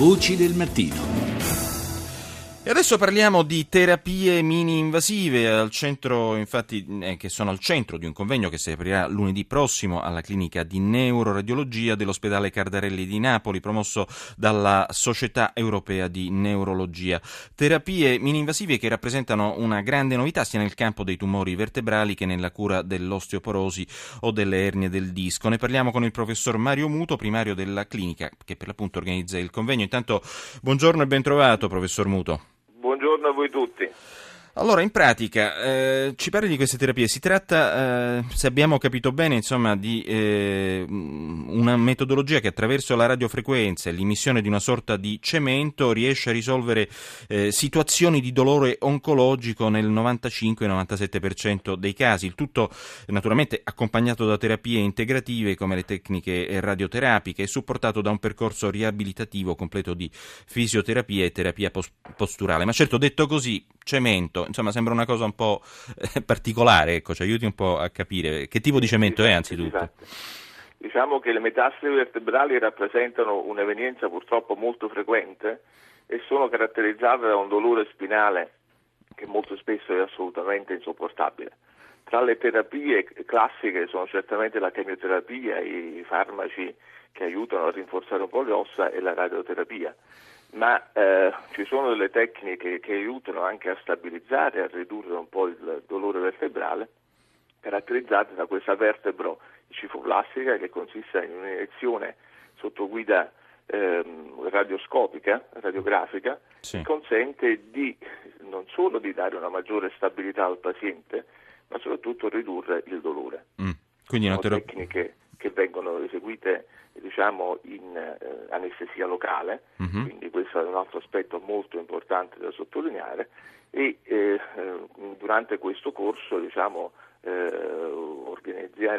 Voci del mattino. E adesso parliamo di terapie mini-invasive al centro, infatti, eh, che sono al centro di un convegno che si aprirà lunedì prossimo alla clinica di neuroradiologia dell'ospedale Cardarelli di Napoli, promosso dalla Società Europea di Neurologia. Terapie mini-invasive che rappresentano una grande novità sia nel campo dei tumori vertebrali che nella cura dell'osteoporosi o delle ernie del disco. Ne parliamo con il professor Mario Muto, primario della clinica che per l'appunto organizza il convegno. Intanto, buongiorno e ben trovato, professor Muto buongiorno a voi tutti. Allora, in pratica, eh, ci parli di queste terapie. Si tratta, eh, se abbiamo capito bene, insomma, di eh, una metodologia che attraverso la radiofrequenza e l'emissione di una sorta di cemento riesce a risolvere eh, situazioni di dolore oncologico nel 95-97% dei casi. Il tutto, naturalmente, accompagnato da terapie integrative come le tecniche radioterapiche e supportato da un percorso riabilitativo completo di fisioterapia e terapia posturale. Ma certo, detto così, cemento, insomma sembra una cosa un po' eh, particolare, ecco, ci aiuti un po' a capire che tipo di cemento è anzitutto. Esatto. Diciamo che le metastasi vertebrali rappresentano un'evenienza purtroppo molto frequente e sono caratterizzate da un dolore spinale che molto spesso è assolutamente insopportabile. Tra le terapie classiche sono certamente la chemioterapia, i farmaci che aiutano a rinforzare un po' le ossa e la radioterapia ma eh, ci sono delle tecniche che aiutano anche a stabilizzare, a ridurre un po' il dolore vertebrale, caratterizzate da questa vertebro cifoplastica che consiste in un'iniezione sotto guida ehm, radioscopica, radiografica, sì. che consente di, non solo di dare una maggiore stabilità al paziente, ma soprattutto ridurre il dolore. Mm. Quindi sono ter- tecniche che vengono eseguite diciamo, in eh, anestesia locale, uh-huh. quindi questo è un altro aspetto molto importante da sottolineare e eh, durante questo corso diciamo, eh,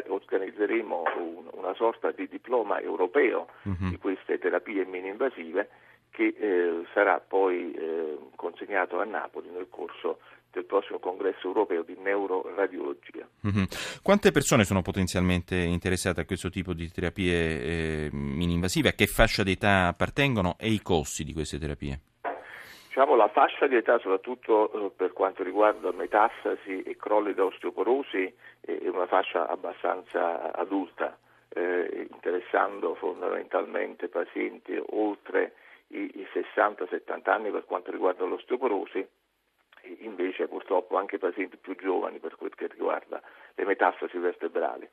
organizzeremo un, una sorta di diploma europeo uh-huh. di queste terapie mini-invasive che eh, sarà poi eh, consegnato a Napoli nel corso del prossimo congresso europeo di neuroradiologia. Mm-hmm. Quante persone sono potenzialmente interessate a questo tipo di terapie eh, mini-invasive? A che fascia di età appartengono e i costi di queste terapie? Diciamo, la fascia di età, soprattutto eh, per quanto riguarda metastasi e crolli da osteoporosi, è una fascia abbastanza adulta, eh, interessando fondamentalmente pazienti oltre i, i 60-70 anni per quanto riguarda l'osteoporosi invece purtroppo anche pazienti più giovani per quel che riguarda le metastasi vertebrali.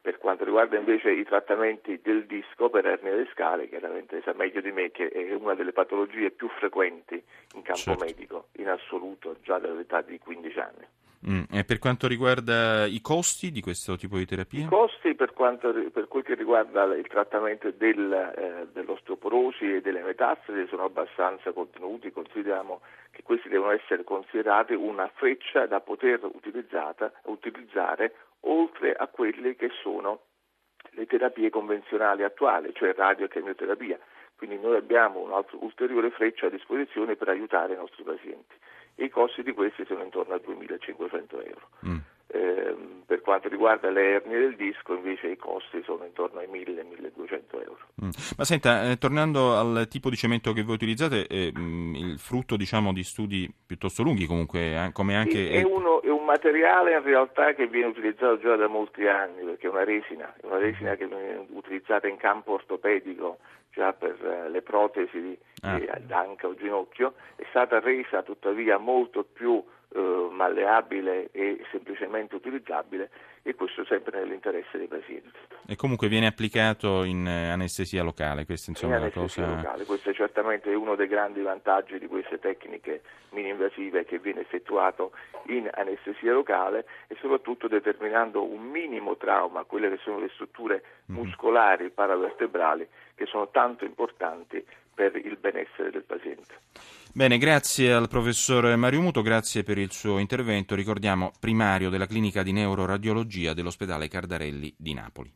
Per quanto riguarda invece i trattamenti del disco per ernia discale, chiaramente sa meglio di me che è una delle patologie più frequenti in campo certo. medico in assoluto già dall'età di 15 anni. Mm. E per quanto riguarda i costi di questo tipo di terapia? I costi per, quanto, per quel che riguarda il trattamento del, eh, dell'osteoporosi e delle metastasi sono abbastanza contenuti, consideriamo che questi devono essere considerati una freccia da poter utilizzare oltre a quelle che sono le terapie convenzionali attuali, cioè radio e chemioterapia. Quindi noi abbiamo un'altra ulteriore freccia a disposizione per aiutare i nostri pazienti e i costi di questi sono intorno a 2.500 euro. Mm. Eh, per quanto riguarda le ernie del disco invece i costi sono intorno ai 1.000-1.200 euro. Mm. Ma senta, eh, tornando al tipo di cemento che voi utilizzate, eh, mm, il frutto diciamo, di studi piuttosto lunghi comunque, eh, come anche... Sì, è, uno, è, un materiale in realtà che viene utilizzato già da molti anni perché è una resina, è una resina che viene utilizzata in campo ortopedico già per eh, le protesi di, ah. d'anca o ginocchio, è stata resa tuttavia molto più eh, malleabile e semplicemente utilizzabile e questo sempre nell'interesse dei pazienti. E comunque viene applicato in eh, anestesia locale, questa insomma in anestesia cosa... locale, questo è certamente uno dei grandi vantaggi di queste tecniche mini-invasive che viene effettuato in anestesia locale e soprattutto determinando un minimo trauma a quelle che sono le strutture mm-hmm. muscolari paravertebrali che sono tanto importanti per il benessere del paziente. Bene, grazie al professor Mario Muto, grazie per il suo intervento. Ricordiamo primario della clinica di neuroradiologia dell'ospedale Cardarelli di Napoli.